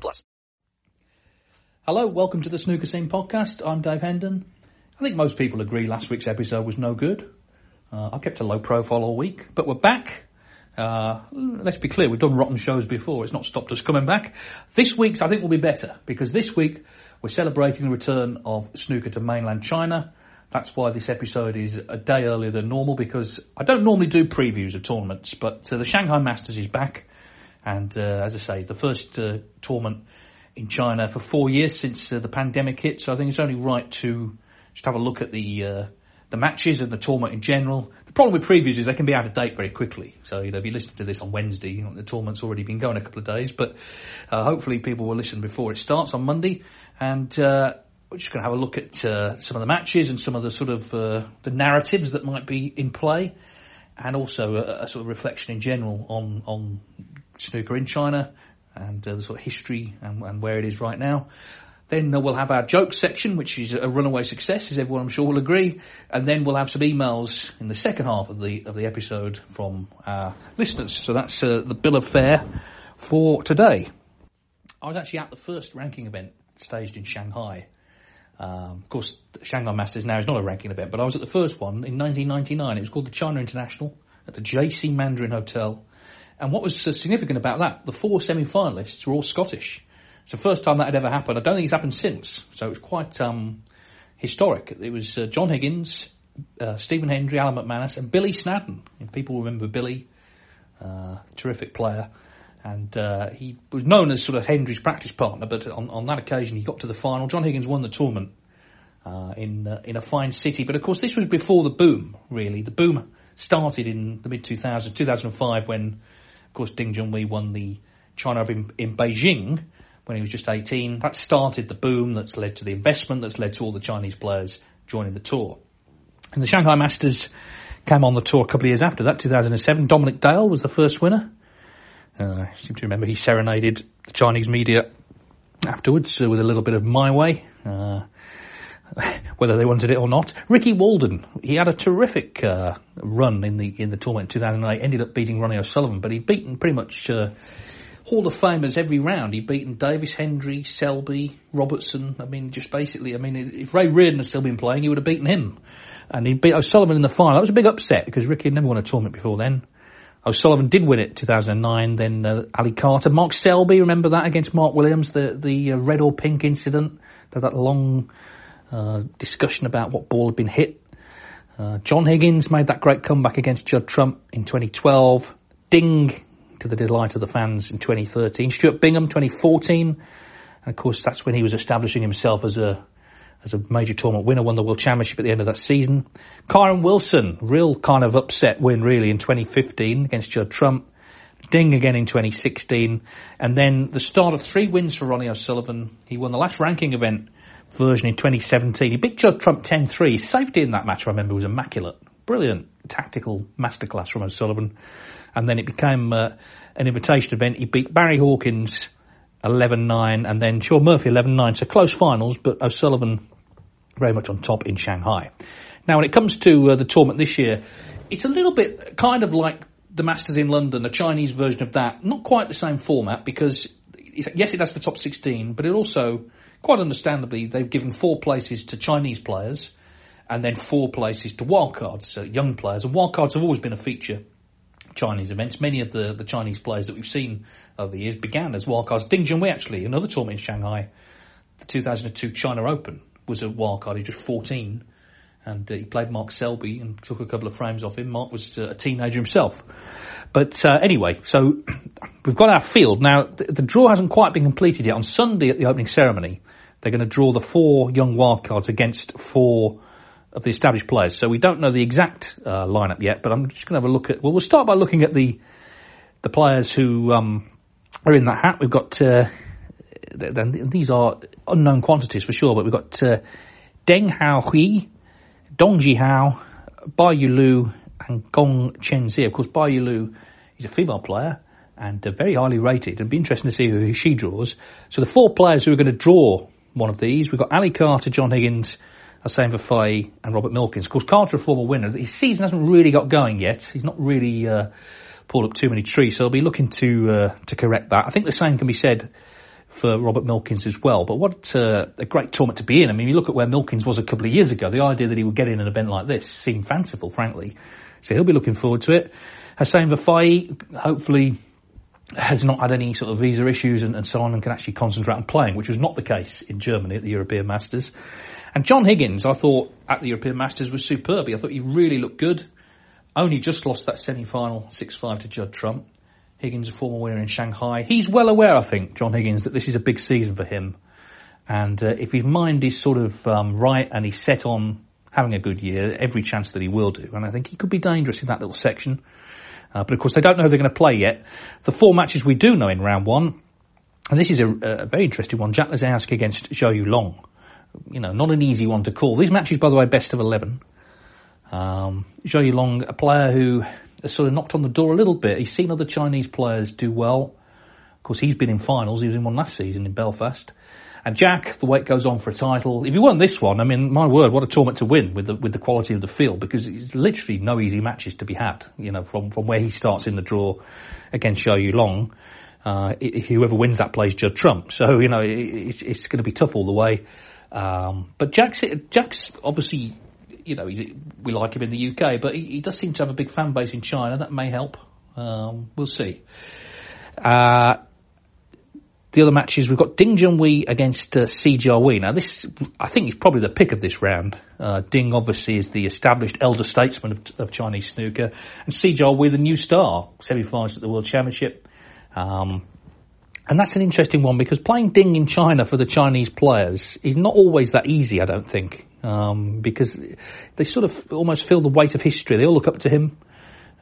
plus. Hello, welcome to the Snooker Scene podcast. I'm Dave Hendon. I think most people agree last week's episode was no good. Uh, I kept a low profile all week, but we're back. Uh, let's be clear, we've done rotten shows before. It's not stopped us coming back. This week's, I think, will be better because this week we're celebrating the return of snooker to mainland China. That's why this episode is a day earlier than normal because I don't normally do previews of tournaments, but uh, the Shanghai Masters is back. And uh, as I say, the first uh, tournament in China for four years since uh, the pandemic hit. So I think it's only right to just have a look at the uh, the matches and the tournament in general. The problem with previews is they can be out of date very quickly. So you know, if you listen to this on Wednesday, the tournament's already been going a couple of days. But uh, hopefully, people will listen before it starts on Monday, and uh, we're just going to have a look at some of the matches and some of the sort of the narratives that might be in play. And also a, a sort of reflection in general on on snooker in China and uh, the sort of history and, and, where it is right now. Then uh, we'll have our jokes section, which is a runaway success, as everyone I'm sure will agree. And then we'll have some emails in the second half of the of the episode from our listeners. So that's uh, the bill of fare for today. I was actually at the first ranking event staged in Shanghai. Um, of course, Shanghai Masters now is not a ranking event, but I was at the first one in 1999. It was called the China International at the JC Mandarin Hotel and what was significant about that, the four semi-finalists were all Scottish. It's the first time that had ever happened. I don't think it's happened since. So it was quite um, historic. It was uh, John Higgins, uh, Stephen Hendry, Alan McManus, and Billy Snadden. And people remember Billy, uh, terrific player. And uh, he was known as sort of Hendry's practice partner, but on, on that occasion he got to the final. John Higgins won the tournament uh, in uh, in a fine city. But of course, this was before the boom, really. The boom started in the mid 2000s, 2005, when course, Ding Junhui won the China Open in Beijing when he was just 18. That started the boom that's led to the investment that's led to all the Chinese players joining the tour. And the Shanghai Masters came on the tour a couple of years after that, 2007. Dominic Dale was the first winner. Uh, I seem to remember he serenaded the Chinese media afterwards uh, with a little bit of my way. Uh, whether they wanted it or not. Ricky Walden, he had a terrific uh, run in the in the tournament in 2008. Ended up beating Ronnie O'Sullivan, but he'd beaten pretty much uh, Hall of Famers every round. He'd beaten Davis, Hendry, Selby, Robertson. I mean, just basically, I mean, if Ray Reardon had still been playing, he would have beaten him. And he beat O'Sullivan in the final. That was a big upset because Ricky had never won a tournament before then. O'Sullivan did win it 2009. Then uh, Ali Carter, Mark Selby, remember that against Mark Williams, the the uh, red or pink incident. That, That long uh, discussion about what ball had been hit. Uh, John Higgins made that great comeback against Judd Trump in 2012. Ding to the delight of the fans in 2013. Stuart Bingham 2014. And of course, that's when he was establishing himself as a as a major tournament winner, won the World Championship at the end of that season. Kyren Wilson, real kind of upset win really in 2015 against Judd Trump. Ding again in 2016. And then the start of three wins for Ronnie O'Sullivan. He won the last ranking event version in 2017. He beat Judd Trump 10-3. Safety in that match, I remember, was immaculate. Brilliant tactical masterclass from O'Sullivan. And then it became uh, an invitation event. He beat Barry Hawkins 11-9, and then Shaun Murphy 11-9. So close finals, but O'Sullivan very much on top in Shanghai. Now, when it comes to uh, the tournament this year, it's a little bit kind of like the Masters in London, a Chinese version of that. Not quite the same format because, yes, it has the top 16, but it also, quite understandably, they've given four places to Chinese players and then four places to wildcards, so young players. And wildcards have always been a feature Chinese events. Many of the, the Chinese players that we've seen over the years began as wildcards. Ding Junhui, actually, another tournament in Shanghai, the 2002 China Open, was a wildcard. He was just 14 and uh, he played Mark Selby and took a couple of frames off him. Mark was uh, a teenager himself. But uh, anyway, so we've got our field. Now, the, the, draw hasn't quite been completed yet. On Sunday at the opening ceremony, they're going to draw the four young wildcards against four of the established players. So we don't know the exact uh, lineup yet, but I'm just going to have a look at. Well, we'll start by looking at the the players who um, are in that hat. We've got. Uh, these are unknown quantities for sure, but we've got uh, Deng Hao Hui, Dong Jihao, Bai Yulu, and Gong Chenzi. Of course, Bai Yulu is a female player and uh, very highly rated. It'd be interesting to see who she draws. So the four players who are going to draw one of these, we've got Ali Carter, John Higgins, Hossein Vafaei, and Robert Milkins. Of course, Carter, a former winner. His season hasn't really got going yet. He's not really uh, pulled up too many trees, so I'll be looking to uh, to correct that. I think the same can be said for Robert Milkins as well. But what uh, a great tournament to be in. I mean, you look at where Milkins was a couple of years ago. The idea that he would get in an event like this seemed fanciful, frankly. So he'll be looking forward to it. Hossein Vafaei, hopefully, has not had any sort of visa issues and, and, so on and can actually concentrate on playing, which was not the case in Germany at the European Masters. And John Higgins, I thought at the European Masters was superb. I thought he really looked good. Only just lost that semi-final 6-5 to Judd Trump. Higgins, a former winner in Shanghai. He's well aware, I think, John Higgins, that this is a big season for him. And uh, if his mind is sort of um, right and he's set on having a good year, every chance that he will do. And I think he could be dangerous in that little section. Uh, but of course, they don't know they're going to play yet. The four matches we do know in round one, and this is a, a very interesting one. Jack Lisowski against Zhou Yuelong. You know, not an easy one to call. These matches, by the way, best of 11. Um, Zhou Yuelong, a player who has sort of knocked on the door a little bit. He's seen other Chinese players do well. Of course, he's been in finals. He was in one last season in Belfast. And Jack, the wait goes on for a title. If he won this one, I mean, my word, what a tournament to win with the with the quality of the field because it's literally no easy matches to be had. You know, from from where he starts in the draw against Zhou Yuelong. Uh, whoever wins that plays Judd Trump. So you know, it, it's, it's going to be tough all the way. Um, but Jack's Jack's obviously you know, we like him in the UK, but he, he, does seem to have a big fan base in China. That may help. Um, we'll see. Uh, the other matches, we've got Ding Junhui against uh, Jiahui. Now, this, I think, is probably the pick of this round. Uh, Ding, obviously, is the established elder statesman of, of Chinese snooker. And Jiahui, the new star, semi-finals at the World Championship. Um, and that's an interesting one because playing Ding in China for the Chinese players is not always that easy, I don't think um, because they sort of almost feel the weight of history. They all look up to him,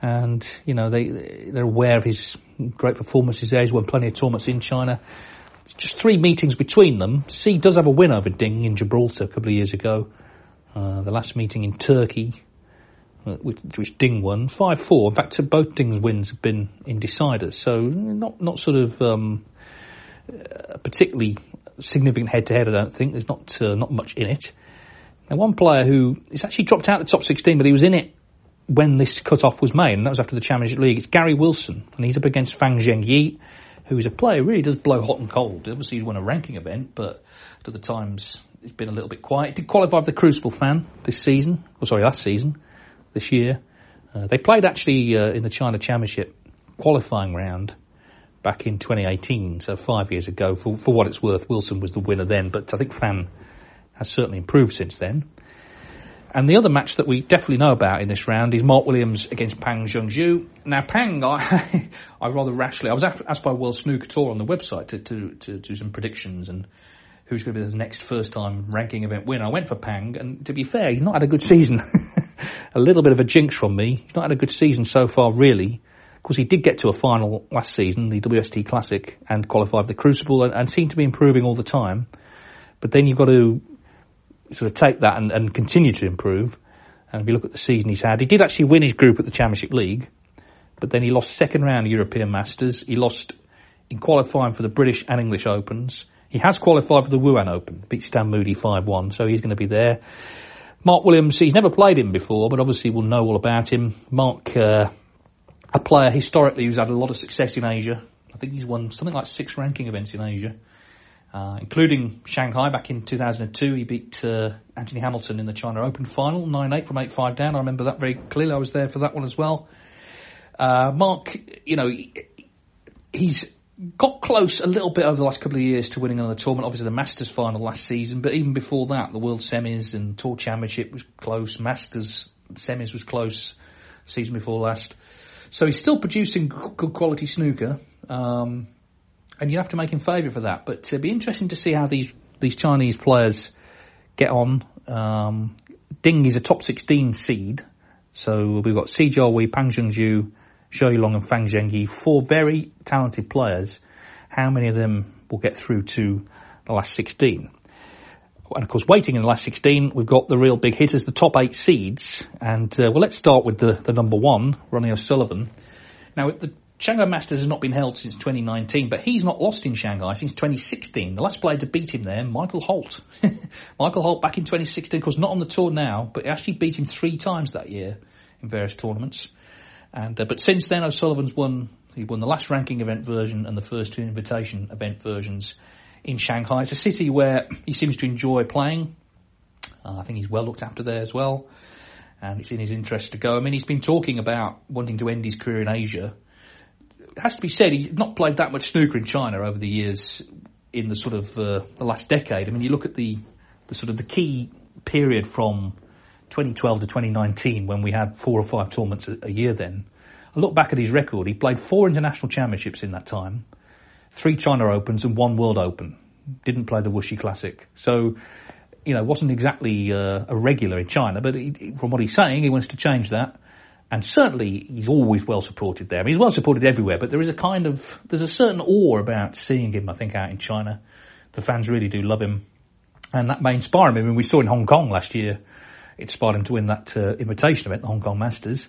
and you know they they're aware of his great performances there. He's won plenty of tournaments in China. Just three meetings between them. Si does have a win over Ding in Gibraltar a couple of years ago. Uh, the last meeting in Turkey, uh, which, which, Ding won five four. In fact, both Ding's wins have been in deciders, so not not sort of um, particularly significant head to head. I don't think there's not uh, not much in it. Now, one player who is actually dropped out of the top 16, but he was in it when this cut-off was made, and that was after the Championship League. It's Gary Wilson, and he's up against Fan Zhengyi, who is a player who really does blow hot and cold. Obviously, he's won a ranking event, but at other times it's been a little bit quiet. He did qualify for the Crucible fan this season, or sorry, last season, this year. Uh, they played actually uh, in the China Championship qualifying round back in 2018, so five years ago. For, for what it's worth, Wilson was the winner then, but I think Fan has certainly improved since then. And the other match that we definitely know about in this round is Mark Williams against Pang Junxu. Now, Pang, I, I rather rashly, I was asked by World Snooker Tour on the website to, to, to do some predictions and who's going to be the next first time ranking event win. I went for Pang, and to be fair, he's not had a good season. a little bit of a jinx from me. He's not had a good season so far, really. Of course, he did get to a final last season, the WST Classic, and qualified for the Crucible, and, and seemed to be improving all the time. But then you've got to sort of take that and, and continue to improve. And if you look at the season he's had, he did actually win his group at the Championship League, but then he lost second round European Masters. He lost in qualifying for the British and English Opens. He has qualified for the Wuhan Open, beat Stan Moody 5-1, so he's going to be there. Mark Williams, he's never played him before, but obviously we'll know all about him. Mark, uh, a player historically who's had a lot of success in Asia. I think he's won something like six ranking events in Asia, uh, including Shanghai back in 2002. He beat uh, Anthony Hamilton in the China Open final, 9-8 from 8-5 down. I remember that very clearly. I was there for that one as well. Uh, Mark, you know, he's got close a little bit over the last couple of years to winning another tournament. Obviously, the Masters final last season, but even before that, the World Semis and Tour Championship was close. Masters Semis was close season before last. So he's still producing good quality snooker, um, and you have to make him favourite for that. But it'd be interesting to see how these these Chinese players get on. Um, Ding is a top 16 seed, so we've got Si Jiahui, Pang Zhengzhou, Zhou Yuelong and Fan Zhengyi, four very talented players. How many of them will get through to the last 16? And of course, waiting in the last 16, we've got the real big hitters, the top eight seeds. And uh, well, let's start with the, the number one, Ronnie O'Sullivan. Now, the Shanghai Masters has not been held since 2019, but he's not lost in Shanghai since 2016. The last player to beat him there, Michael Holt. Michael Holt back in 2016, of course, not on the tour now, but actually beat him three times that year in various tournaments. And uh, but since then, O'Sullivan's won. He won the last ranking event version and the first two invitation event versions in Shanghai. It's a city where he seems to enjoy playing. Uh, I think he's well looked after there as well, and it's in his interest to go. I mean, he's been talking about wanting to end his career in Asia. It has to be said, he's not played that much snooker in China over the years. In the sort of uh, the last decade, I mean, you look at the the sort of the key period from 2012 to 2019 when we had four or five tournaments a, a year then. I look back at his record. He played four international championships in that time, three China Opens and one World Open. Didn't play the Wuxi Classic. So, you know, wasn't exactly uh, a regular in China, but he, from what he's saying, he wants to change that. And certainly, he's always well supported there. I mean, he's well supported everywhere, but there is a kind of, there's a certain awe about seeing him, I think, out in China. The fans really do love him. And that may inspire him. I mean, we saw in Hong Kong last year, it inspired him to win that uh, invitation event, the Hong Kong Masters.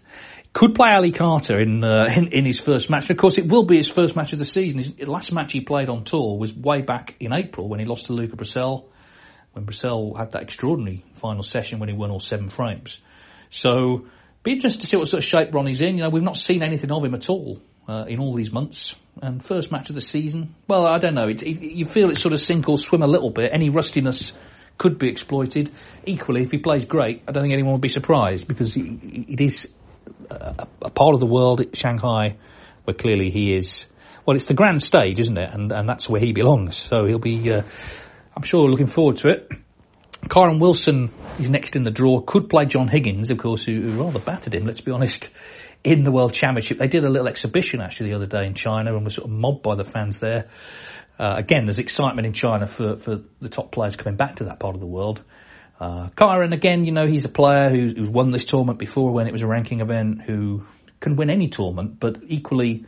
Could play Ali Carter in, uh, in, in his first match. Of course, it will be his first match of the season. His last match he played on tour was way back in April when he lost to Luca Brecel, when Brecel had that extraordinary final session when he won all seven frames. So, be interested to see what sort of shape Ronnie's in. You know, we've not seen anything of him at all uh, in all these months. And first match of the season, well, I don't know. It, it, you feel it sort of sink or swim a little bit. Any rustiness could be exploited. Equally, if he plays great, I don't think anyone would be surprised because it is a, a part of the world, Shanghai, where clearly he is. Well, it's the grand stage, isn't it? And and that's where he belongs. So he'll be, uh, I'm sure, looking forward to it. Kyren Wilson is next in the draw. Could play John Higgins, of course, who, who rather battered him. Let's be honest. In the World Championship, they did a little exhibition actually the other day in China and was sort of mobbed by the fans there. Uh, again, there's excitement in China for, for the top players coming back to that part of the world. Uh, Kyren, again, you know, he's a player who, who's won this tournament before when it was a ranking event, who can win any tournament, but equally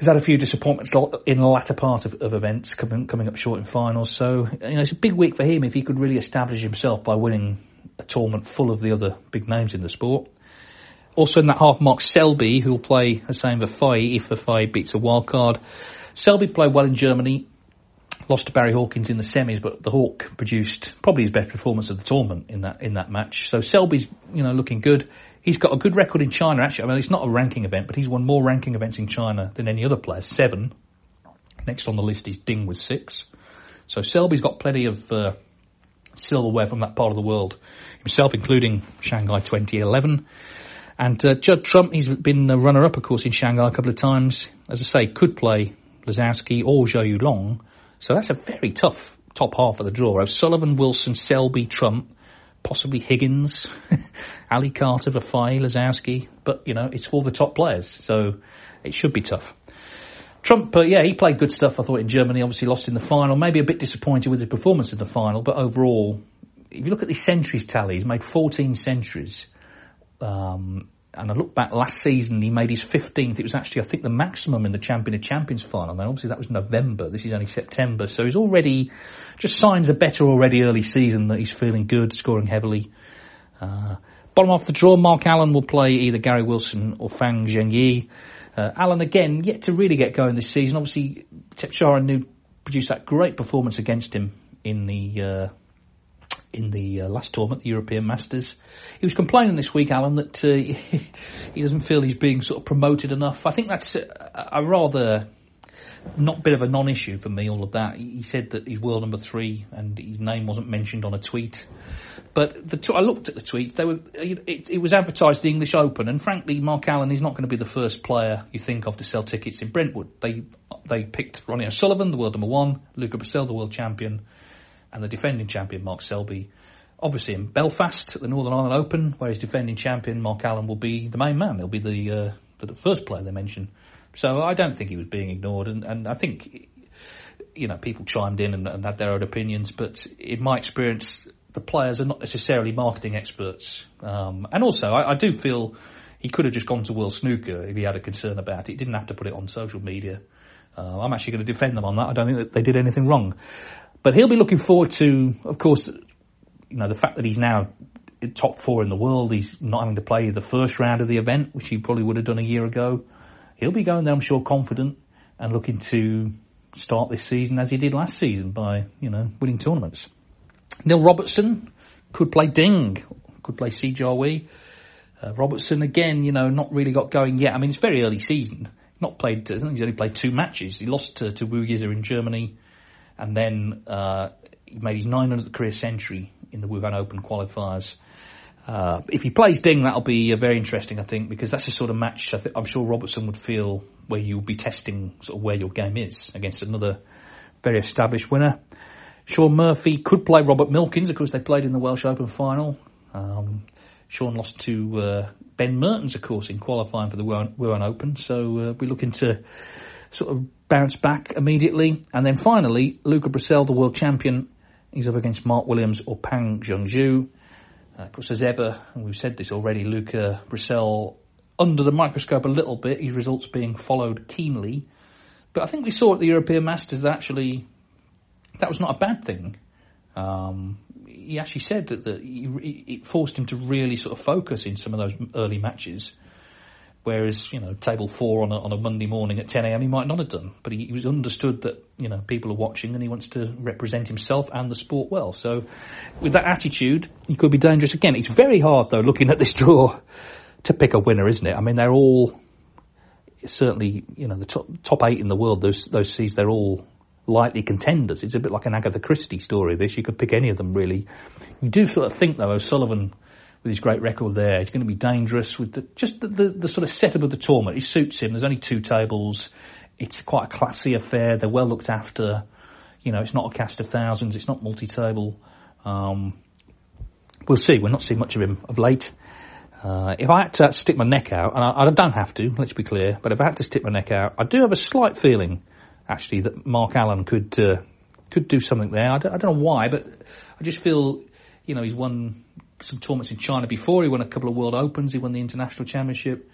has had a few disappointments in the latter part of, of events, coming, coming up short in finals. So, you know, it's a big week for him if he could really establish himself by winning a tournament full of the other big names in the sport. Also in that half, Mark Selby, who will play Hossein Vafaei if Vafaei beats a wild card. Selby played well in Germany, lost to Barry Hawkins in the semis, but the Hawk produced probably his best performance of the tournament in that in that match. So Selby's you know looking good. He's got a good record in China actually. I mean, it's not a ranking event, but he's won more ranking events in China than any other player, seven. Next on the list is Ding with six. So Selby's got plenty of uh, silverware from that part of the world himself, including Shanghai 2011. And uh, Judd Trump, he's been a runner-up, of course, in Shanghai a couple of times. As I say, could play Lisowski or Zhou Yuelong. So that's a very tough top half of the draw. O'Sullivan, Wilson, Selby, Trump, possibly Higgins, Ali Carter, Vafaei, Lisowski. But, you know, it's for the top players, so it should be tough. Trump, uh, yeah, he played good stuff, I thought, in Germany. Obviously lost in the final. Maybe a bit disappointed with his performance in the final, but overall, if you look at the centuries tally, he's made 14 centuries. Um, and I look back last season, he made his 15th. It was actually, I think, the maximum in the Champion of Champions final. Now, obviously, that was November. This is only September. So he's already, just signs are better already early season that he's feeling good, scoring heavily. Uh, bottom off the draw, Mark Allen will play either Gary Wilson or Fan Zhengyi. Uh, Allen again yet to really get going this season. Obviously, Thepchaiya Un-Nooh produced that great performance against him in the uh, in the uh, last tournament, the European Masters. He was complaining this week, Allen, that uh, he doesn't feel he's being sort of promoted enough. I think that's a, a rather not bit of a non-issue for me. All of that. He said that he's world number three, and his name wasn't mentioned on a tweet. But the t- I looked at the tweets. They were it, it, was advertised the English Open, and frankly, Mark Allen is not going to be the first player you think of to sell tickets in Brentwood. They they picked Ronnie O'Sullivan, the world number one, Luca Brecel, the world champion, and the defending champion Mark Selby. Obviously in Belfast at the Northern Ireland Open, where his defending champion Mark Allen will be the main man. He'll be the uh, the first player they mention. So I don't think he was being ignored, and, and I think you know people chimed in and, and had their own opinions, but in my experience, the players are not necessarily marketing experts. Um, and also, I, I, do feel he could have just gone to World Snooker if he had a concern about it. He didn't have to put it on social media. Uh, I'm actually going to defend them on that. I don't think that they did anything wrong. But he'll be looking forward to, of course, you know, the fact that he's now top four in the world. He's not having to play the first round of the event, which he probably would have done a year ago. He'll be going there, I'm sure, confident and looking to start this season as he did last season by, you know, winning tournaments. Neil Robertson could play Ding, could play Jiahui. Uh, Robertson again, you know, not really got going yet. I mean, it's very early season. Not played. he's only played two matches. He lost to, to Wu Yize in Germany, and then uh, he made his 900th career century in the Wuhan Open qualifiers. Uh, if he plays Ding, that'll be uh, very interesting, I think, because that's the sort of match I am sure Robertson would feel where you'll be testing sort of where your game is against another very established winner. Shaun Murphy could play Robert Milkins, of course they played in the Welsh Open final. Um, Shaun lost to uh, Ben Mertens, of course, in qualifying for the Wuhan Open, so uh, we're looking to sort of bounce back immediately. And then finally, Luca Brecel, the world champion, he's up against Mark Williams or Pang Junxu. Uh, of course, as ever, and we've said this already, Luca Brecel under the microscope a little bit, his results being followed keenly. But I think we saw at the European Masters that actually that was not a bad thing. Um, he actually said that, that he, it forced him to really sort of focus in some of those early matches. Whereas, you know, table four on a, on a Monday morning at 10 a.m. he might not have done. But he, he, was understood that, you know, people are watching and he wants to represent himself and the sport well. So with that attitude, he could be dangerous again. It's very hard, though, looking at this draw to pick a winner, isn't it? I mean, they're all certainly, you know, the top, top eight in the world, those, those seeds, they're all likely contenders. It's a bit like an Agatha Christie story. This you could pick any of them really. You do sort of think though O'Sullivan, with his great record there, he's going to be dangerous with the, just the, the, the sort of setup of the tournament. It suits him. There's only two tables. It's quite a classy affair. They're well looked after. You know, it's not a cast of thousands. It's not multi-table. Um, we'll see. We're not seeing much of him of late. Uh, if I had to stick my neck out, and I, I, don't have to, let's be clear, but if I had to stick my neck out, I do have a slight feeling actually that Mark Allen could uh, could do something there. I don't, I don't, know why, but I just feel you know he's won some tournaments in China before. He won a couple of World Opens. He won the International Championship,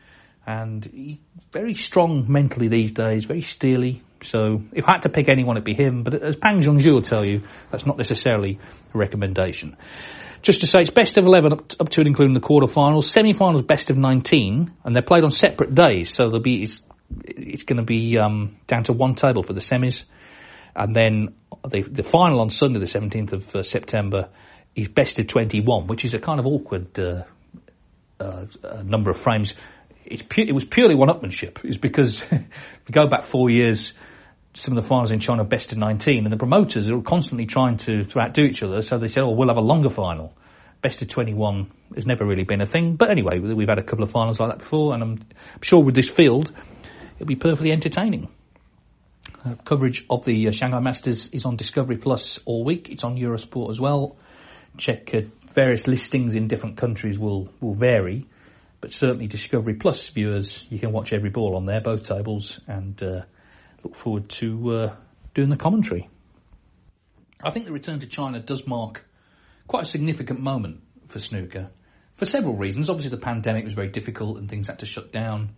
and he's very strong mentally these days. Very steely. So if I had to pick anyone, it'd be him. But as Pang Junxu will tell you, that's not necessarily a recommendation. Just to say, it's best of 11 up to, up to and including the quarterfinals. Semi-finals best of 19, and they're played on separate days, so there'll be it's going to be um, down to one table for the semis, and then the, the final on Sunday, the 17th of uh, September, is best of 21, which is a kind of awkward uh, uh, number of frames. Pu- it was purely one-upmanship. It's because we go back four years, some of the finals in China best of 19, and the promoters are constantly trying to, to outdo each other, so they said, oh, we'll have a longer final. Best of 21 has never really been a thing, but anyway, we've had a couple of finals like that before, and I'm sure with this field, it'll be perfectly entertaining. Uh, coverage of the uh, Shanghai Masters is on Discovery Plus all week. It's on Eurosport as well. Check uh, various listings in different countries will will vary, but certainly Discovery Plus viewers, you can watch every ball on there, both tables, and uh, look forward to uh, doing the commentary. I think the return to China does mark quite a significant moment for snooker for several reasons. Obviously, the pandemic was very difficult and things had to shut down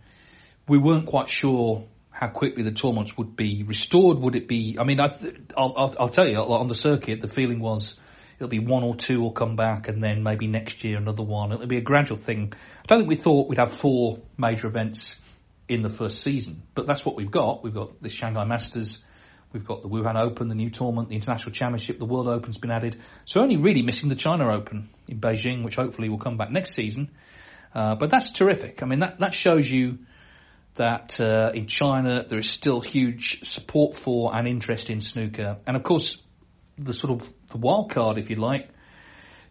we weren't quite sure how quickly the tournaments would be restored. Would it be? I mean, I will I'll, I'll tell you on the circuit, the feeling was it'll be one or two will come back, and then maybe next year another one. It'll be a gradual thing. I don't think we thought we'd have four major events in the first season. But that's what we've got. We've got the Shanghai Masters, we've got the Wuhan Open, the new tournament, the International Championship, the World Open's been added. So only really missing the China Open in Beijing, which hopefully will come back next season. Uh, but that's terrific. I mean, that, that shows you that uh, in China there is still huge support for and interest in snooker. And of course, the sort of the wild card, if you like,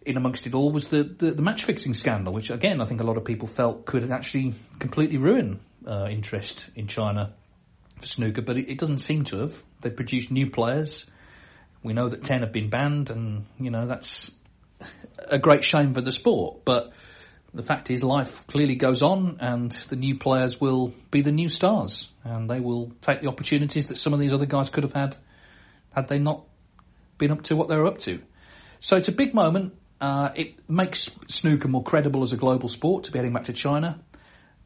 in amongst it all was the, the, the match fixing scandal, which again I think a lot of people felt could actually completely ruin uh, interest in China for snooker, but it, it doesn't seem to have. They've produced new players. We know that ten have been banned, and you know that's a great shame for the sport. But the fact is, life clearly goes on, and the new players will be the new stars, and they will take the opportunities that some of these other guys could have had had they not been up to what they were up to. So it's a big moment. Uh, it makes snooker more credible as a global sport to be heading back to China.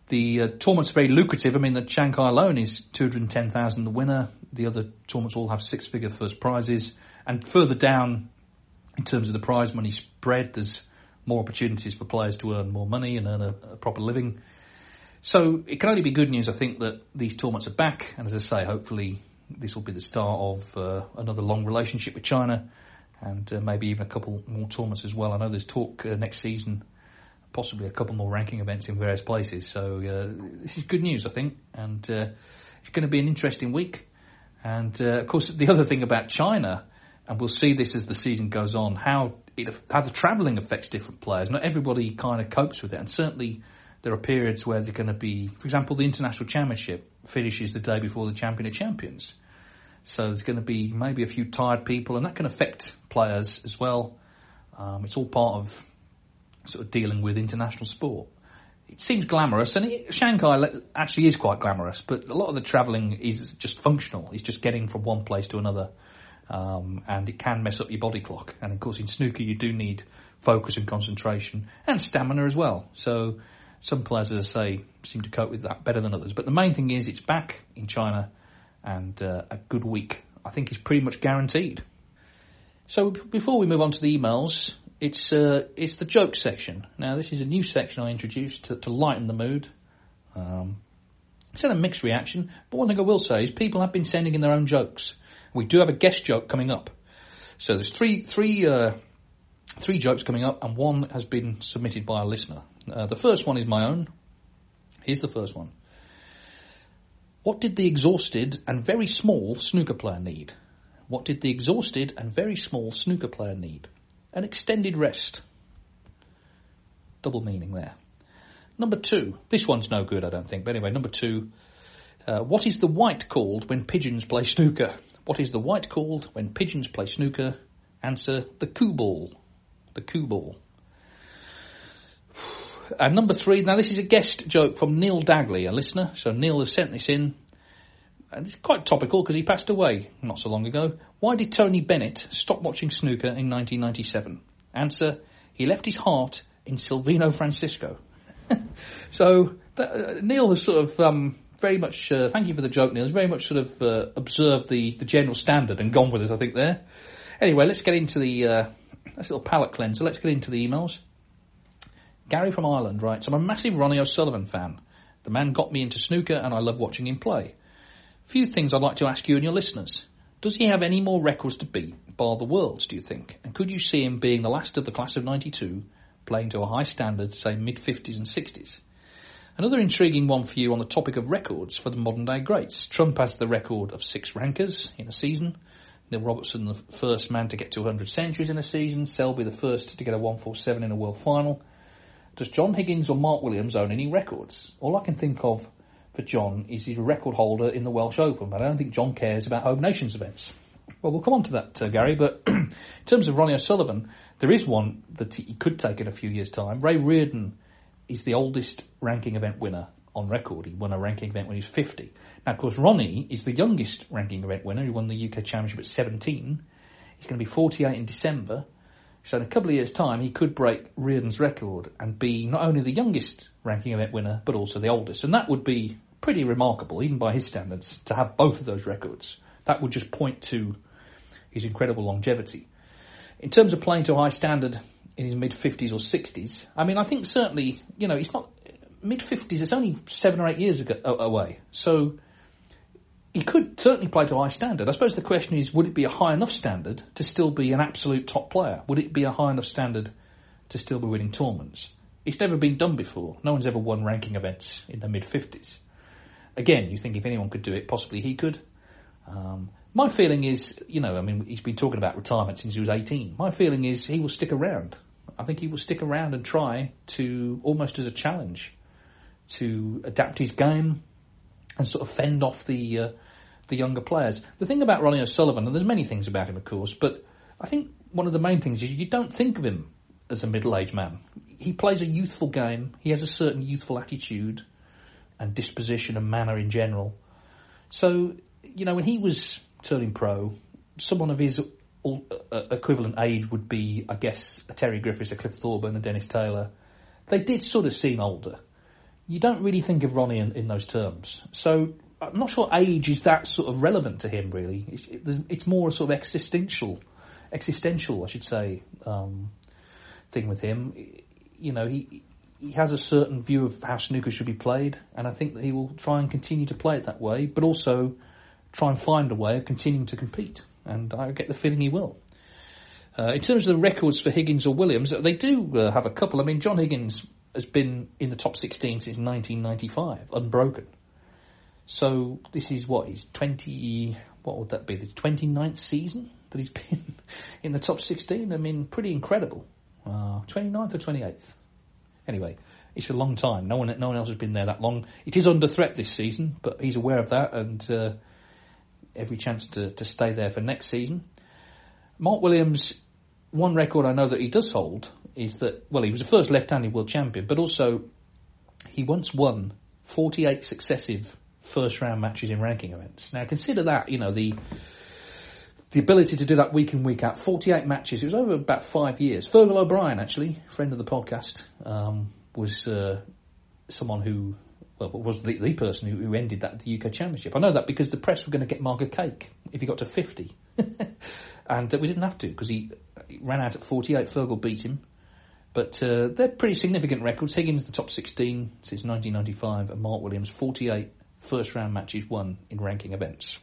The uh, tournament's very lucrative. I mean, the Shanghai alone is 210,000 the winner. The other tournaments all have six figure first prizes. And further down, in terms of the prize money spread, there's more opportunities for players to earn more money and earn a, a proper living. So it can only be good news, I think, that these tournaments are back. And as I say, hopefully this will be the start of uh, another long relationship with China and uh, maybe even a couple more tournaments as well. I know there's talk uh, next season, possibly a couple more ranking events in various places. So uh, this is good news, I think, and uh, it's going to be an interesting week. And of course, the other thing about China, and we'll see this as the season goes on, how it, how the travelling affects different players. Not everybody kind of copes with it, and certainly there are periods where they're going to be, for example, the international championship finishes the day before the champion of champions. So there's going to be maybe a few tired people, and that can affect players as well. Um, it's all part of sort of dealing with international sport. It seems glamorous, and it, Shanghai actually is quite glamorous, but a lot of the travelling is just functional. It's just getting from one place to another, um, and it can mess up your body clock. And of course, in snooker, you do need focus and concentration and stamina as well. So some players, as I say, seem to cope with that better than others. But the main thing is it's back in China and uh, a good week, I think, is pretty much guaranteed. So before we move on to the emails, it's uh, it's the joke section. Now this is a new section I introduced to, to lighten the mood. Um, it's had a mixed reaction, but one thing I will say is people have been sending in their own jokes. We do have a guest joke coming up. So there's three three uh, three jokes coming up, and one has been submitted by a listener. Uh, the first one is my own. Here's the first one. What did the exhausted and very small snooker player need? What did the exhausted and very small snooker player need? An extended rest. Double meaning there. Number two. This one's no good, I don't think. But anyway, number two. Uh, what is the white called when pigeons play snooker? What is the white called when pigeons play snooker? Answer the cue ball. The cue ball. And number three, now this is a guest joke from Neil Dagley, a listener. So Neil has sent this in. And it's quite topical because he passed away not so long ago. Why did Tony Bennett stop watching snooker in 1997? Answer, he left his heart in Silvino Francisco. so that, uh, Neil has sort of um, very much, uh, thank you for the joke Neil, has very much sort of uh, observed the, the general standard and gone with it I think there. Anyway, let's get into the, uh, that's a little palate cleanser, let's get into the emails. Gary from Ireland writes, I'm a massive Ronnie O'Sullivan fan. The man got me into snooker and I love watching him play. A few things I'd like to ask you and your listeners. Does he have any more records to beat, bar the world's, do you think? And could you see him being the last of the class of 92, playing to a high standard, say mid-50s and 60s? Another intriguing one for you on the topic of records for the modern day greats. Trump has the record of six rankers in a season. Neil Robertson, the first man to get 200 centuries in a season. Selby, the first to get a 147 in a world final. Does John Higgins or Mark Williams own any records? All I can think of for John is he's a record holder in the Welsh Open, but I don't think John cares about Home Nations events. Well, we'll come on to that, uh, Gary, but in terms of Ronnie O'Sullivan, there is one that he could take in a few years' time. Ray Reardon is the oldest ranking event winner on record. He won a ranking event when he was 50. Now, of course, Ronnie is the youngest ranking event winner. He won the UK Championship at 17. He's going to be 48 in December. So in a couple of years' time, he could break Reardon's record and be not only the youngest ranking event winner, but also the oldest. And that would be pretty remarkable, even by his standards, to have both of those records. That would just point to his incredible longevity. In terms of playing to a high standard in his mid 50s or 60s, I mean, I think certainly, you know, it's not, mid 50s. It's only seven or eight years ago, away. So he could certainly play to a high standard. I suppose the question is, would it be a high enough standard to still be an absolute top player? Would it be a high enough standard to still be winning tournaments? It's never been done before. No one's ever won ranking events in the mid 50s. Again, you think if anyone could do it, possibly he could. Um, my feeling is, you know, I mean, he's been talking about retirement since he was 18. My feeling is he will stick around. I think he will stick around and try to, almost as a challenge, to adapt his game and sort of fend off the uh, the younger players. The thing about Ronnie O'Sullivan, and there's many things about him, of course, but I think one of the main things is you don't think of him as a middle-aged man. He plays a youthful game. He has a certain youthful attitude and disposition and manner in general. So, you know, when he was turning pro, someone of his uh, equivalent age would be, I guess, a Terry Griffiths, a Cliff Thorburn, a Dennis Taylor. They did sort of seem older. You don't really think of Ronnie in, in those terms. So I'm not sure age is that sort of relevant to him. Really, it's, it's more a sort of existential, existential, I should say, um, thing with him. You know, he he has a certain view of how snooker should be played, and I think that he will try and continue to play it that way, but also try and find a way of continuing to compete. And I get the feeling he will. Uh, in terms of the records for Higgins or Williams, they do uh, have a couple. I mean, John Higgins has been in the top 16 since 1995, unbroken. So this is what he's 20. What would that be? The 29th season that he's been in the top 16. I mean, pretty incredible. Uh, 29th or 28th. Anyway, it's a long time. No one, no one else has been there that long. It is under threat this season, but he's aware of that and uh, every chance to, to stay there for next season. Mark Williams, one record I know that he does hold is that, well, he was the first left-handed world champion, but also he once won 48 successive first round matches in ranking events. Now consider that, you know, the the ability to do that week in, week out, 48 matches. It was over about five years. Fergal O'Brien, actually, friend of the podcast, um, was uh, someone who, well, was the, the person who, who, ended that the UK Championship. I know that because the press were going to get Mark a cake if he got to 50. and uh, we didn't have to because he, he, ran out at 48. Fergal beat him. But uh, they're pretty significant records. Higgins, the top 16 since 1995, and Mark Williams, 48 first round matches won in ranking events.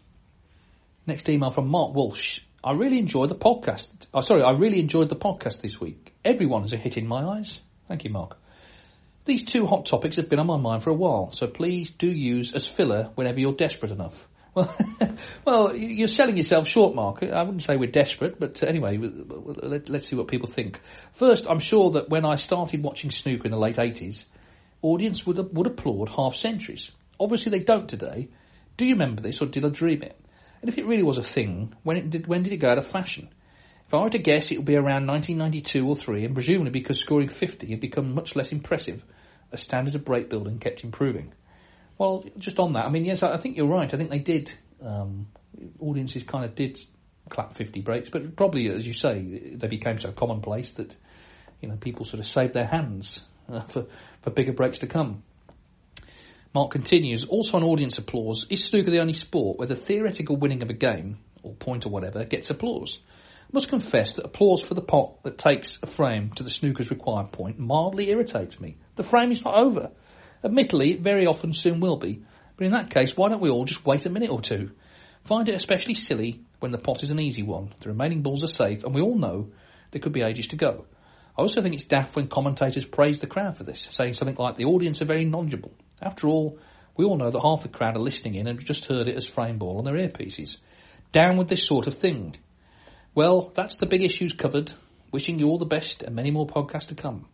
Next email from Mark Walsh. I really enjoyed the podcast. Oh, sorry, I really enjoyed the podcast this week. Everyone is a hit in my eyes. Thank you, Mark. These two hot topics have been on my mind for a while, so please do use as filler whenever you're desperate enough. Well, well, you're selling yourself short, Mark. I wouldn't say we're desperate, but uh, anyway, let's see what people think. First, I'm sure that when I started watching snooker in the late 80s, audience would would applaud half centuries. Obviously, they don't today. Do you remember this, or did I dream it? And if it really was a thing, when did when did it go out of fashion? If I were to guess, it would be around 1992 or three, and presumably because scoring 50 had become much less impressive as standards of break building kept improving. Well, just on that, I mean, yes, I think you're right. I think they did. Um, audiences kind of did clap 50 breaks, but probably, as you say, they became so commonplace that you know people sort of saved their hands uh, for for bigger breaks to come. Mark continues, also on audience applause, is snooker the only sport where the theoretical winning of a game, or point or whatever, gets applause? I must confess that applause for the pot that takes a frame to the snooker's required point mildly irritates me. The frame is not over. Admittedly, it very often soon will be, but in that case, why don't we all just wait a minute or two? Find it especially silly when the pot is an easy one, the remaining balls are safe, and we all know there could be ages to go. I also think it's daft when commentators praise the crowd for this, saying something like the audience are very knowledgeable. After all, we all know that half the crowd are listening in and just heard it as frame ball on their earpieces. Down with this sort of thing. Well, that's the big issues covered. Wishing you all the best and many more podcasts to come.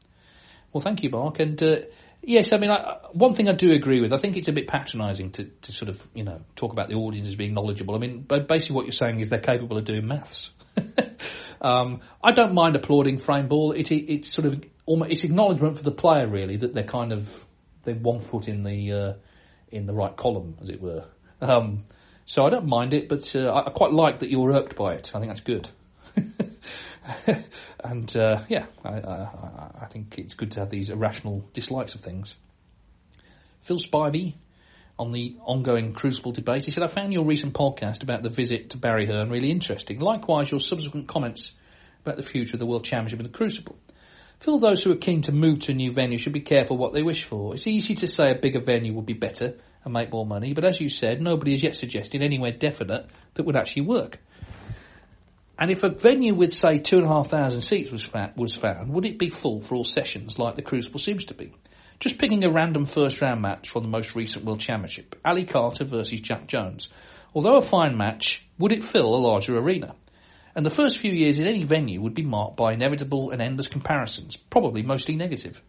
Well, thank you, Mark. And uh, yes, I mean, I, one thing I do agree with. I think it's a bit patronising to, to sort of, you know, talk about the audience as being knowledgeable. I mean, basically what you're saying is they're capable of doing maths. um, I don't mind applauding frame ball. It, it, it's sort of almost, it's acknowledgement for the player really that they're kind of they're one foot in the uh, in the right column, as it were. Um, so I don't mind it, but uh, I, quite like that you're irked by it. I think that's good. and uh, yeah, I, I, I, think it's good to have these irrational dislikes of things. Phil Spivey on the ongoing Crucible debate, he said, I found your recent podcast about the visit to Barry Hearn really interesting. Likewise, your subsequent comments about the future of the World Championship in the Crucible. Feel those who are keen to move to a new venue should be careful what they wish for. It's easy to say a bigger venue would be better and make more money, but as you said, nobody has yet suggested anywhere definite that would actually work. And if a venue with, say, two and a half thousand seats was, fa- was found, would it be full for all sessions like the Crucible seems to be? Just picking a random first round match from the most recent World Championship, Ali Carter versus Jack Jones. Although a fine match, would it fill a larger arena? And the first few years in any venue would be marked by inevitable and endless comparisons, probably mostly negative.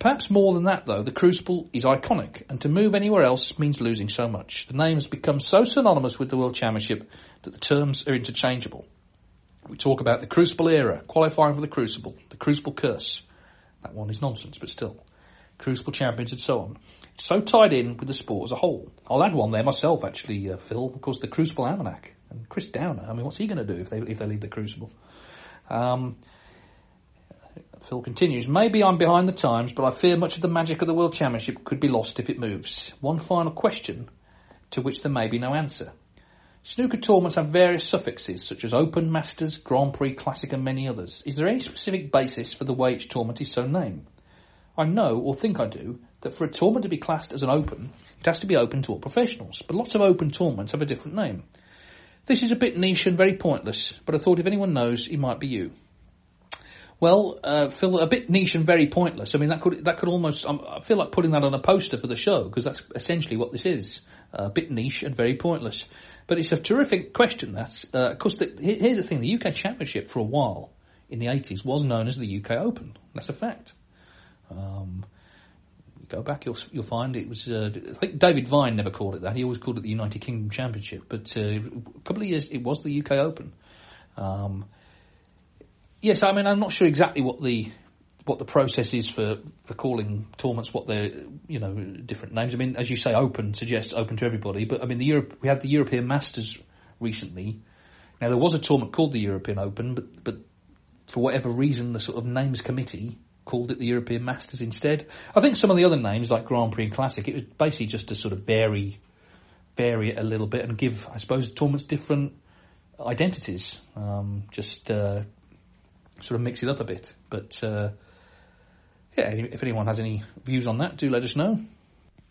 Perhaps more than that, though, the Crucible is iconic, and to move anywhere else means losing so much. The name has become so synonymous with the World Championship that the terms are interchangeable. We talk about the Crucible era, qualifying for the Crucible, the Crucible curse. That one is nonsense, but still. Crucible champions and so on. It's so tied in with the sport as a whole. I'll add one there myself, actually, uh, Phil. Of course, the Crucible Almanac and Chris Downer. I mean, what's he going to do if they if they leave the Crucible? Um, Phil continues. Maybe I'm behind the times, but I fear much of the magic of the World Championship could be lost if it moves. One final question, to which there may be no answer. Snooker tournaments have various suffixes, such as Open, Masters, Grand Prix, Classic, and many others. Is there any specific basis for the way each tournament is so named? I know, or think I do, that for a tournament to be classed as an Open, it has to be open to all professionals, but lots of Open tournaments have a different name. This is a bit niche and very pointless, but I thought if anyone knows, it might be you. Well, uh, Phil, a bit niche and very pointless. I mean, that could that could almost. Um, I feel like putting that on a poster for the show because that's essentially what this is: a bit niche and very pointless. But it's a terrific question. That's uh, of course. Here's the thing: the UK Championship for a while in the 80s was known as the UK Open. That's a fact. Um, go back, you'll you'll find it was. Uh, I think David Vine never called it that. He always called it the United Kingdom Championship. But uh, a couple of years, it was the UK Open. Um, yes, I mean I'm not sure exactly what the what the process is for, for calling tournaments what they're you know different names. I mean, as you say, open suggests open to everybody. But I mean, the Europe we had the European Masters recently. Now there was a tournament called the European Open, but but for whatever reason, the sort of names committee called it the European Masters instead. I think some of the other names like Grand Prix and Classic, it was basically just to sort of vary vary it a little bit and give, I suppose, tournaments different identities. Um, just uh, sort of mix it up a bit. But uh, yeah, if anyone has any views on that, do let us know.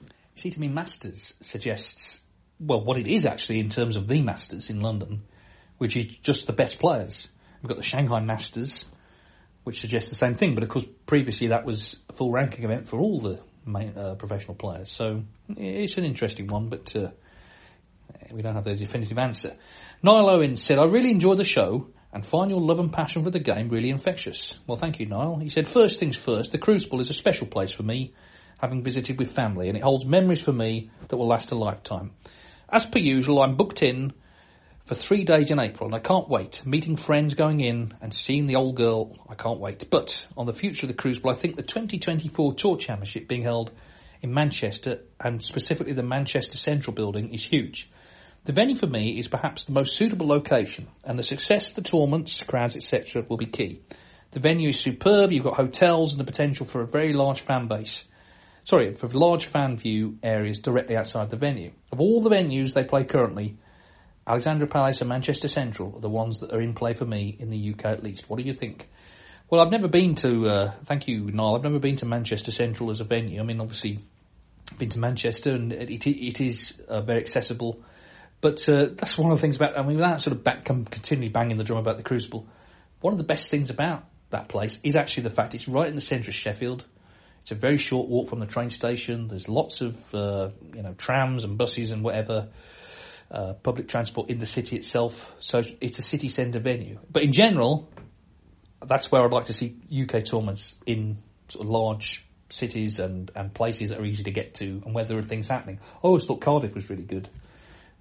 You see, to me, Masters suggests, well, what it is actually in terms of the Masters in London, which is just the best players. We've got the Shanghai Masters, which suggests the same thing, but of course, previously that was a full ranking event for all the main, uh, professional players. So it's an interesting one, but uh, we don't have the definitive answer. Niall Owen said, I really enjoyed the show and find your love and passion for the game really infectious. Well, thank you, Niall. He said, first things first, the Crucible is a special place for me, having visited with family, and it holds memories for me that will last a lifetime. As per usual, I'm booked in for three days in April, and I can't wait. Meeting friends going in and seeing the old girl, I can't wait. But on the future of the Crucible, I think the 2024 Tour Championship being held in Manchester, and specifically the Manchester Central building, is huge. The venue for me is perhaps the most suitable location, and the success of the tournaments, crowds, etc., will be key. The venue is superb. You've got hotels and the potential for a very large fan base. Sorry, for large fan view areas directly outside the venue. Of all the venues they play currently, Alexandra Palace and Manchester Central are the ones that are in play for me in the UK at least. What do you think? Well, I've never been to. Uh, thank you, Niall. I've never been to Manchester Central as a venue. I mean, obviously, been to Manchester and it, it is uh, very accessible but uh, that's one of the things about, I mean, without sort of back, continually banging the drum about the Crucible, one of the best things about that place is actually the fact it's right in the centre of Sheffield. It's a very short walk from the train station. There's lots of, uh, you know, trams and buses and whatever, uh, public transport in the city itself. So it's a city centre venue. But in general, that's where I'd like to see UK tournaments in sort of large cities and, and places that are easy to get to and where there are things happening. I always thought Cardiff was really good.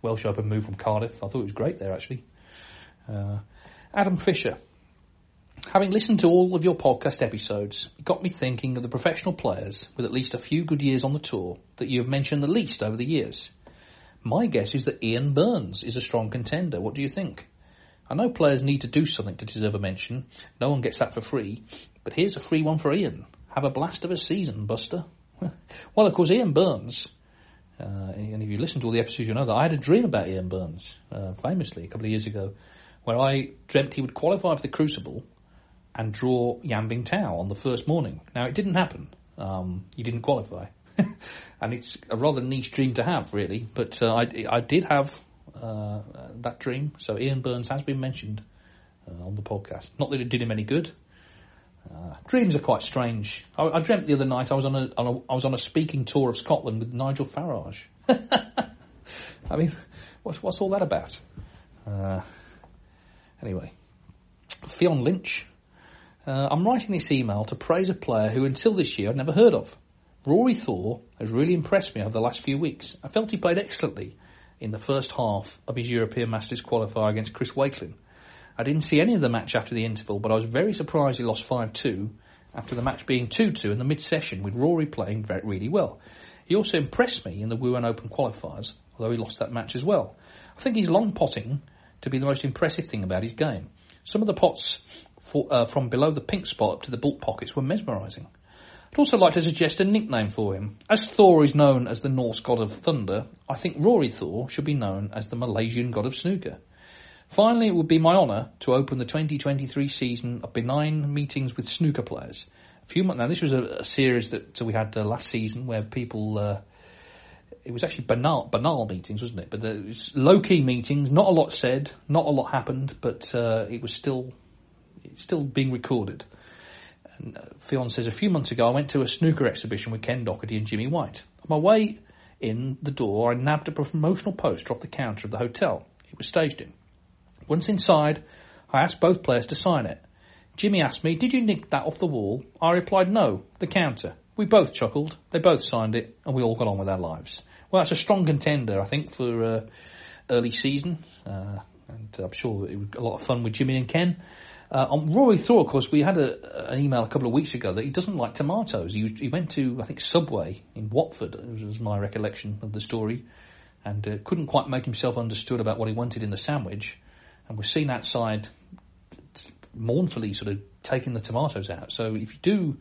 Welsh Open moved from Cardiff. I thought it was great there actually. Uh, Adam Fisher. Having listened to all of your podcast episodes, it got me thinking of the professional players with at least a few good years on the tour that you have mentioned the least over the years. My guess is that Ian Burns is a strong contender. What do you think? I know players need to do something to deserve a mention. No one gets that for free. But here's a free one for Ian. Have a blast of a season, Buster. well, of course, Ian Burns uh, and if you listen to all the episodes, you know that I had a dream about Ian Burns, uh, famously, a couple of years ago, where I dreamt he would qualify for the Crucible and draw Yan Bingtao on the first morning. Now, it didn't happen. Um, he didn't qualify. And it's a rather niche dream to have, really. But uh, I, I did have uh, that dream. So Ian Burns has been mentioned uh, on the podcast. Not that it did him any good. Uh, dreams are quite strange. I, I, dreamt the other night I was on a, on a I was on a speaking tour of Scotland with Nigel Farage. I mean, what's what's all that about? Uh, anyway, Fionn Lynch. Uh, I'm writing this email to praise a player who, until this year, I'd never heard of. Rory Thor has really impressed me over the last few weeks. I felt he played excellently in the first half of his European Masters qualifier against Chris Wakelin. I didn't see any of the match after the interval, but I was very surprised he lost 5-2 after the match being 2-2 in the mid-session with Rory playing very, really well. He also impressed me in the Wuhan Open qualifiers, although he lost that match as well. I think he's long potting to be the most impressive thing about his game. Some of the pots for, uh, from below the pink spot up to the baulk pockets were mesmerising. I'd also like to suggest a nickname for him. As Thor is known as the Norse god of thunder, I think Rory Thor should be known as the Malaysian god of snooker. Finally, it would be my honour to open the 2023 season of benign meetings with snooker players. A few months now, this was a, a series that we had uh, last season where people. Uh, it was actually banal, banal meetings, wasn't it? But it was low key meetings. Not a lot said, not a lot happened, but uh, it was still, it's still being recorded. Fionn says, a few months ago, I went to a snooker exhibition with Ken Doherty and Jimmy White. On my way in the door, I nabbed a promotional poster off the counter of the hotel it was staged in. Once inside, I asked both players to sign it. Jimmy asked me, Did you nick that off the wall? I replied, No, the counter. We both chuckled, they both signed it, and we all got on with our lives. Well, that's a strong contender, I think, for uh, early season. Uh, and I'm sure it was a lot of fun with Jimmy and Ken. Uh, on Rory Thor, of course, we had a, an email a couple of weeks ago that he doesn't like tomatoes. He, he went to, I think, Subway in Watford, was my recollection of the story, and uh, couldn't quite make himself understood about what he wanted in the sandwich, and was seen outside mournfully sort of taking the tomatoes out. So if you do,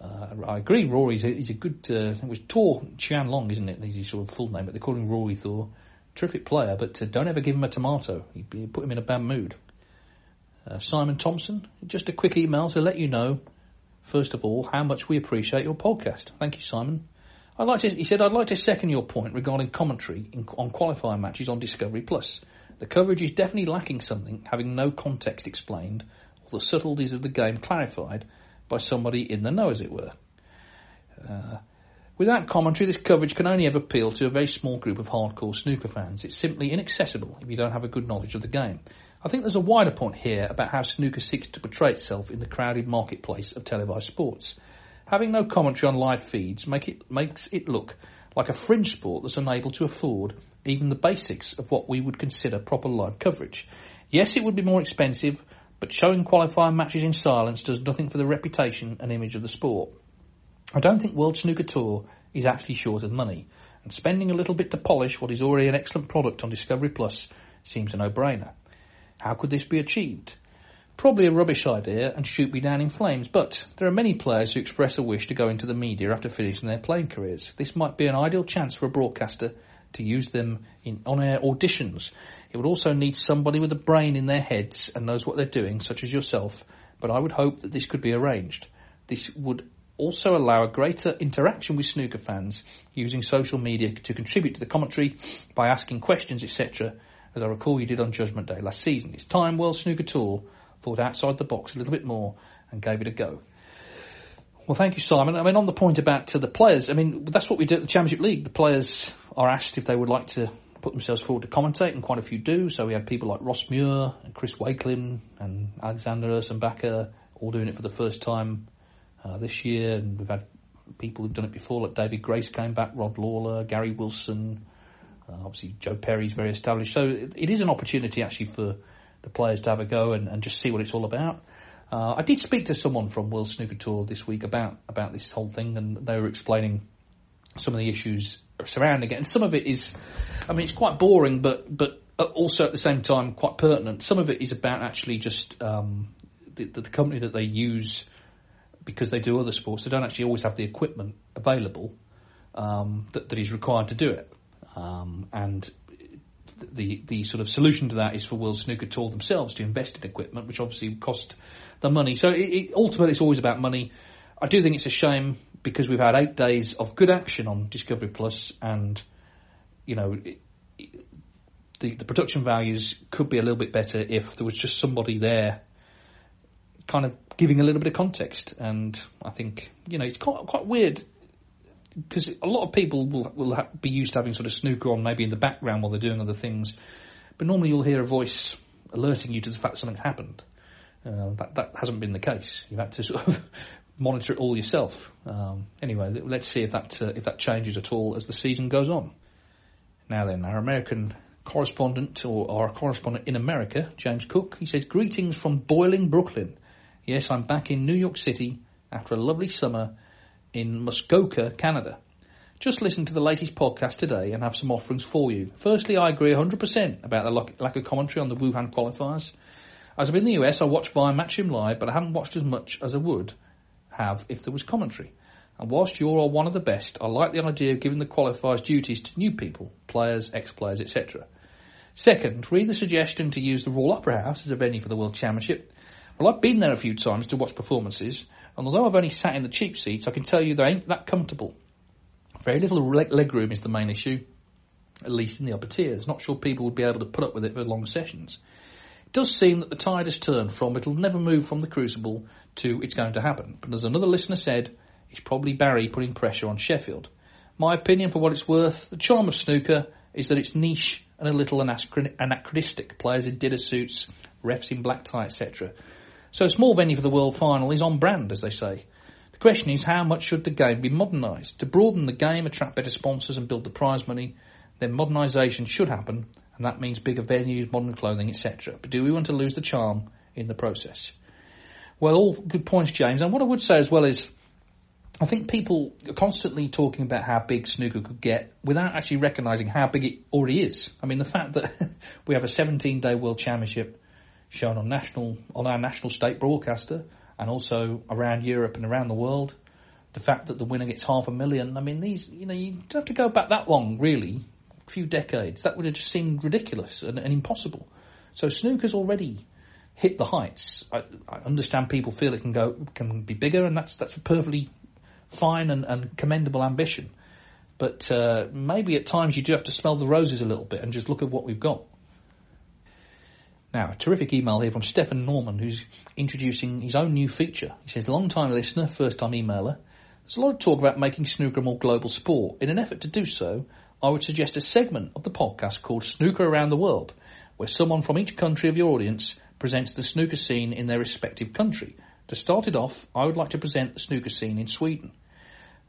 uh, I agree, Rory's a, he's a good, uh, it was Thor Chuan Leong, isn't it? He's his sort of full name, but they call him Rory Thor. Terrific player, but uh, don't ever give him a tomato. You put him in a bad mood. Uh, Simon Thompson, just a quick email to let you know, first of all, how much we appreciate your podcast. Thank you, Simon. I'd like to, he said, I'd like to second your point regarding commentary in, on qualifying matches on Discovery Plus. The coverage is definitely lacking something, having no context explained or the subtleties of the game clarified by somebody in the know, as it were. Uh, without commentary, this coverage can only ever appeal to a very small group of hardcore snooker fans. It's simply inaccessible if you don't have a good knowledge of the game. I think there's a wider point here about how snooker seeks to portray itself in the crowded marketplace of televised sports. Having no commentary on live feeds make it, makes it look like a fringe sport that's unable to afford even the basics of what we would consider proper live coverage. Yes, it would be more expensive, but showing qualifying matches in silence does nothing for the reputation and image of the sport. I don't think World Snooker Tour is actually short of money, and spending a little bit to polish what is already an excellent product on Discovery Plus seems a no-brainer. How could this be achieved? Probably a rubbish idea and shoot me down in flames, but there are many players who express a wish to go into the media after finishing their playing careers. This might be an ideal chance for a broadcaster to use them in on-air auditions. It would also need somebody with a brain in their heads and knows what they're doing, such as yourself, but I would hope that this could be arranged. This would also allow a greater interaction with snooker fans using social media to contribute to the commentary by asking questions, etc., as I recall you did on Judgment Day last season. It's time World Snooker Tour thought outside the box a little bit more and gave it a go. Well, thank you, Simon. I mean, on the point about to the players, I mean, that's what we do at the Championship League. The players are asked if they would like to put themselves forward to commentate, and quite a few do. So we had people like Ross Muir and Chris Wakelin and Alexander Ursenbacher all doing it for the first time uh, this year, and we've had people who've done it before, like David Grace came back, Rod Lawler, Gary Wilson, uh, obviously, Joe Perry's very established. So it, is an opportunity actually for the players to have a go and, and just see what it's all about. Uh, I did speak to someone from World Snooker Tour this week about, about this whole thing, and they were explaining some of the issues surrounding it. And some of it is, I mean, it's quite boring, but but also at the same time quite pertinent. Some of it is about actually just um, the, the company that they use because they do other sports. They don't actually always have the equipment available um, that, that is required to do it. Um, and the the sort of solution to that is for World Snooker Tour themselves to invest in equipment, which obviously cost the money. So it, it, ultimately, it's always about money. I do think it's a shame because we've had eight days of good action on Discovery Plus, and you know. It, the, the production values could be a little bit better if there was just somebody there kind of giving a little bit of context. And I think, you know, it's quite, quite weird because a lot of people will will ha- be used to having sort of snooker on maybe in the background while they're doing other things, but normally you'll hear a voice alerting you to the fact something's happened. Uh, that that hasn't been the case. You've had to sort of monitor it all yourself. Um, anyway, let's see if that uh, if that changes at all as the season goes on. Now then, our American correspondent or our correspondent in America, James Cook, he says greetings from boiling Brooklyn. Yes, I'm back in New York City after a lovely summer in Muskoka, Canada. Just listen to the latest podcast today and have some offerings for you. Firstly, I agree 100% about the lack of commentary on the Wuhan qualifiers. As I'm in the US, I watch via Matchroom Live, but I haven't watched as much as I would have if there was commentary. And whilst you are one of the best, I like the idea of giving the qualifiers duties to new people, players, ex-players, etc. Second, read the suggestion to use the Royal Opera House as a venue for the World Championship. Well, I've been there a few times to watch performances, and although I've only sat in the cheap seats, I can tell you they ain't that comfortable. Very little leg room is the main issue, at least in the upper tiers. Not sure people would be able to put up with it for long sessions. It does seem that the tide has turned from it'll never move from the crucible to it's going to happen. But as another listener said, it's probably Barry putting pressure on Sheffield. My opinion, for what it's worth, the charm of snooker is that it's niche and a little anachronistic. Players in dinner suits, refs in black tie, etc. So a small venue for the World Final is on brand, as they say. The question is, how much should the game be modernised? To broaden the game, attract better sponsors and build the prize money, then modernisation should happen, and that means bigger venues, modern clothing, etc. But do we want to lose the charm in the process? Well, all good points, James. And what I would say as well is, I think people are constantly talking about how big snooker could get without actually recognising how big it already is. I mean, the fact that we have a 17 day World Championship shown on national on our national state broadcaster and also around Europe and around the world. The fact that the winner gets half a million, I mean, these, you know, you don't have to go back that long, really, a few decades. That would have just seemed ridiculous and, and impossible. So snooker's already hit the heights. I, I, understand people feel it can go, can be bigger, and that's that's a perfectly fine and, and commendable ambition. But uh, maybe at times you do have to smell the roses a little bit and just look at what we've got. Now, a terrific email here from Stephen Norman, who's introducing his own new feature. He says, long time listener, first time emailer. There's a lot of talk about making snooker a more global sport. In an effort to do so, I would suggest a segment of the podcast called Snooker Around the World, where someone from each country of your audience presents the snooker scene in their respective country. To start it off, I would like to present the snooker scene in Sweden.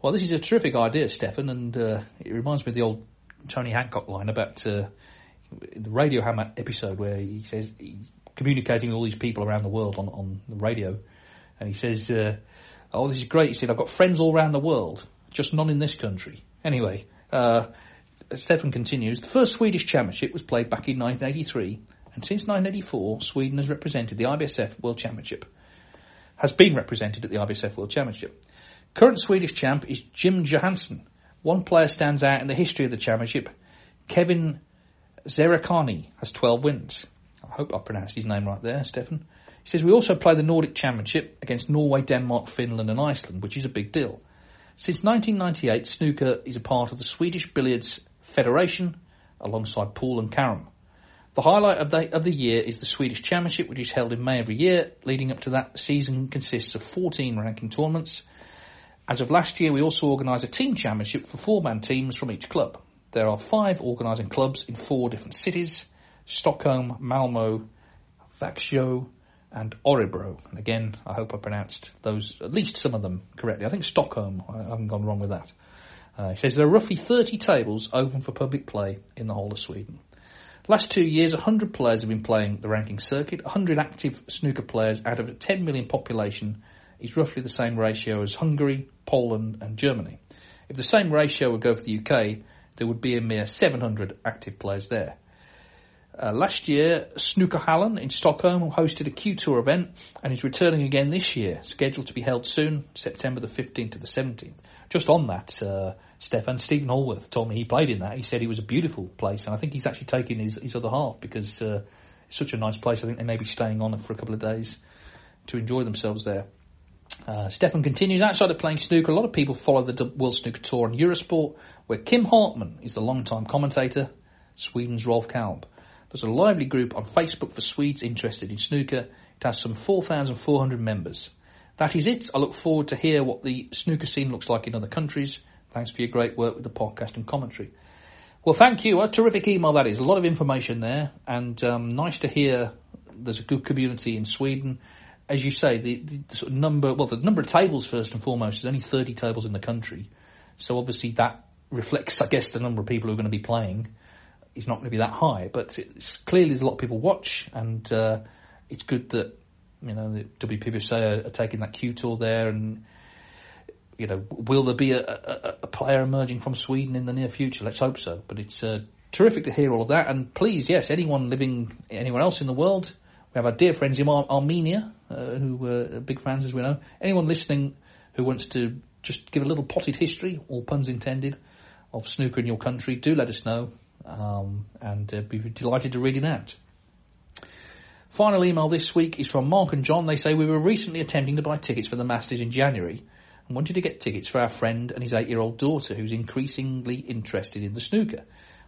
Well, this is a terrific idea, Stefan, and uh, it reminds me of the old Tony Hancock line about uh, the Radio Hammer episode where he says he's communicating with all these people around the world on, on the radio, and he says, uh, "Oh, this is great." He said, "I've got friends all around the world, just none in this country." Anyway, uh, Stefan continues. The first Swedish Championship was played back in 1983, and since 1984, Sweden has represented the IBSF World Championship. Has been represented at the IBSF World Championship. Current Swedish champ is Jim Johansson. One player stands out in the history of the championship. Kevin Zerakani has 12 wins. I hope I pronounced his name right there, Stefan. He says, we also play the Nordic Championship against Norway, Denmark, Finland and Iceland, which is a big deal. Since 1998, snooker is a part of the Swedish Billiards Federation alongside pool and carom. The highlight of the, of the year is the Swedish Championship, which is held in May every year. Leading up to that, the season consists of 14 ranking tournaments. As of last year, we also organise a team championship for four-man teams from each club. There are five organising clubs in four different cities Stockholm, Malmo, Växjö, and Örebro. And again, I hope I pronounced those, at least some of them correctly. I think Stockholm, I haven't gone wrong with that. Uh, he says there are roughly 30 tables open for public play in the whole of Sweden. Last two years, 100 players have been playing the ranking circuit. 100 active snooker players out of a 10 million population is roughly the same ratio as Hungary, Poland, and Germany. If the same ratio would go for the UK, there would be a mere 700 active players there. Uh, last year, Snooker Hallen in Stockholm hosted a Q Tour event and is returning again this year, scheduled to be held soon, September the 15th to the 17th. Just on that, uh, Stefan, Steven Hallworth told me he played in that. He said it was a beautiful place, and I think he's actually taking his, his other half because uh, it's such a nice place. I think they may be staying on for a couple of days to enjoy themselves there. Uh, Stefan continues, outside of playing snooker, a lot of people follow the World Snooker Tour on Eurosport, where Kim Hartman is the long-time commentator, Sweden's Rolf Kalb. There's a lively group on Facebook for Swedes interested in snooker. It has some 4,400 members. That is it. I look forward to hear what the snooker scene looks like in other countries. Thanks for your great work with the podcast and commentary. Well, thank you. A terrific email that is. A lot of information there, and um, nice to hear there's a good community in Sweden. As you say, the, the sort of number, well, the number of tables first and foremost is only 30 tables in the country. So obviously that reflects, I guess, the number of people who are going to be playing is not going to be that high. But it's clearly there's a lot of people watch, and uh, it's good that you know the WPBSA are, are taking that Q tour there, and you know, will there be a, a, a, player emerging from Sweden in the near future? Let's hope so. But it's uh, terrific to hear all of that, and please, yes, anyone living anywhere else in the world. We have our dear friends in Ar- Armenia, uh, who were big fans, as we know. Anyone listening who wants to just give a little potted history, all puns intended, of snooker in your country, do let us know um, and uh, be delighted to read it out. Final email this week is from Mark and John. They say we were recently attempting to buy tickets for the Masters in January and wanted to get tickets for our friend and his eight-year-old daughter who's increasingly interested in the snooker.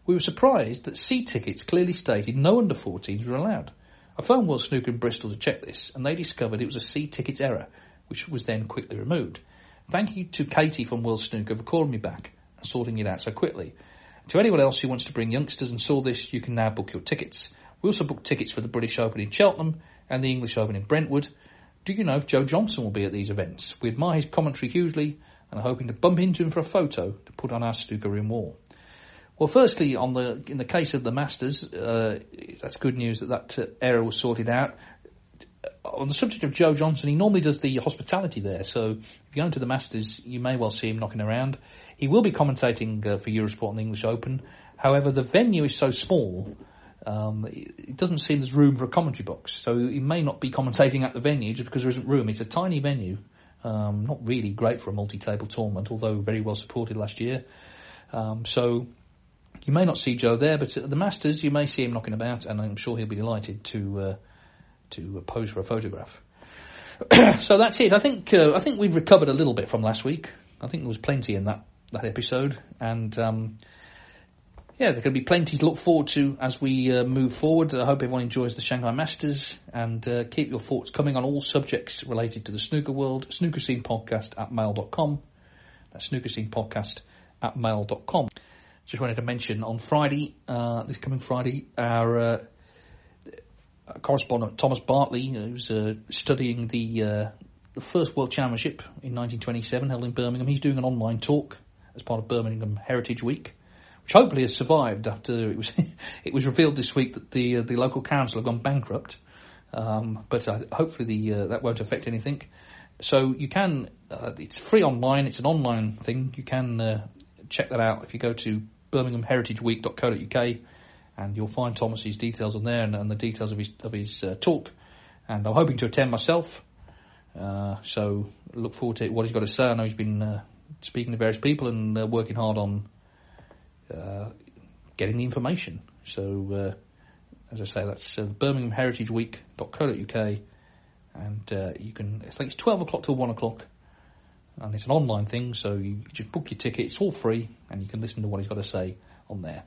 We were surprised that See Tickets clearly stated no under 14s were allowed. I phoned World Snooker in Bristol to check this and they discovered it was a See Tickets error, which was then quickly removed. Thank you to Katie from World Snooker for calling me back and sorting it out so quickly. To anyone else who wants to bring youngsters and saw this, you can now book your tickets. We also booked tickets for the British Open in Cheltenham and the English Open in Brentwood. Do you know if Joe Johnson will be at these events? We admire his commentary hugely and are hoping to bump into him for a photo to put on our snooker room wall. Well, firstly, on the in the case of the Masters, uh, that's good news that that uh, error was sorted out. On the subject of Joe Johnson, he normally does the hospitality there, so if you go into the Masters, you may well see him knocking around. He will be commentating uh, for Eurosport and the English Open. However, the venue is so small, um, it doesn't seem there's room for a commentary box. So he may not be commentating at the venue just because there isn't room. It's a tiny venue, um, not really great for a multi-table tournament, although very well supported last year. Um, so you may not see Joe there, but at the Masters you may see him knocking about, and I'm sure he'll be delighted to uh, to pose for a photograph. so that's it. I think uh, I think we've recovered a little bit from last week. I think there was plenty in that that episode, and um, yeah, there can be plenty to look forward to as we uh, move forward. I hope everyone enjoys the Shanghai Masters, and uh, keep your thoughts coming on all subjects related to the snooker world. Snooker Scene Podcast at mail.com. That's snooker scene podcast at mail.com. Just wanted to mention on Friday, uh, this coming Friday, our uh, correspondent Thomas Bartley, who's uh, studying the uh, the first World Championship in 1927 held in Birmingham. He's doing an online talk as part of Birmingham Heritage Week, which hopefully has survived after it was it was revealed this week that the uh, the local council have gone bankrupt. Um, but uh, hopefully the uh, that won't affect anything. So you can uh, it's free online. It's an online thing. You can uh, check that out if you go to birminghamheritageweek.co.uk and you'll find Thomas's details on there and, and the details of his of his uh, talk. And I'm hoping to attend myself. so look forward to what he's got to say. I know he's been speaking to various people and uh, working hard on uh, getting the information. So, uh, as I say, that's uh, BirminghamHeritageWeek.co.uk, and uh, you can. I think it's twelve o'clock till one o'clock, and it's an online thing. So you just book your ticket. It's all free, and you can listen to what he's got to say on there.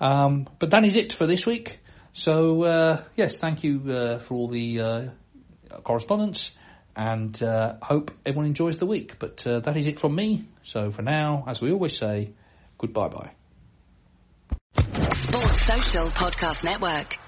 Um, but that is it for this week. So uh, yes, thank you uh, for all the uh, correspondence and uh, hope everyone enjoys the week. But uh, that is it from me. So for now, as we always say, goodbye bye. Sports Social Podcast Network.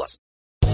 plus.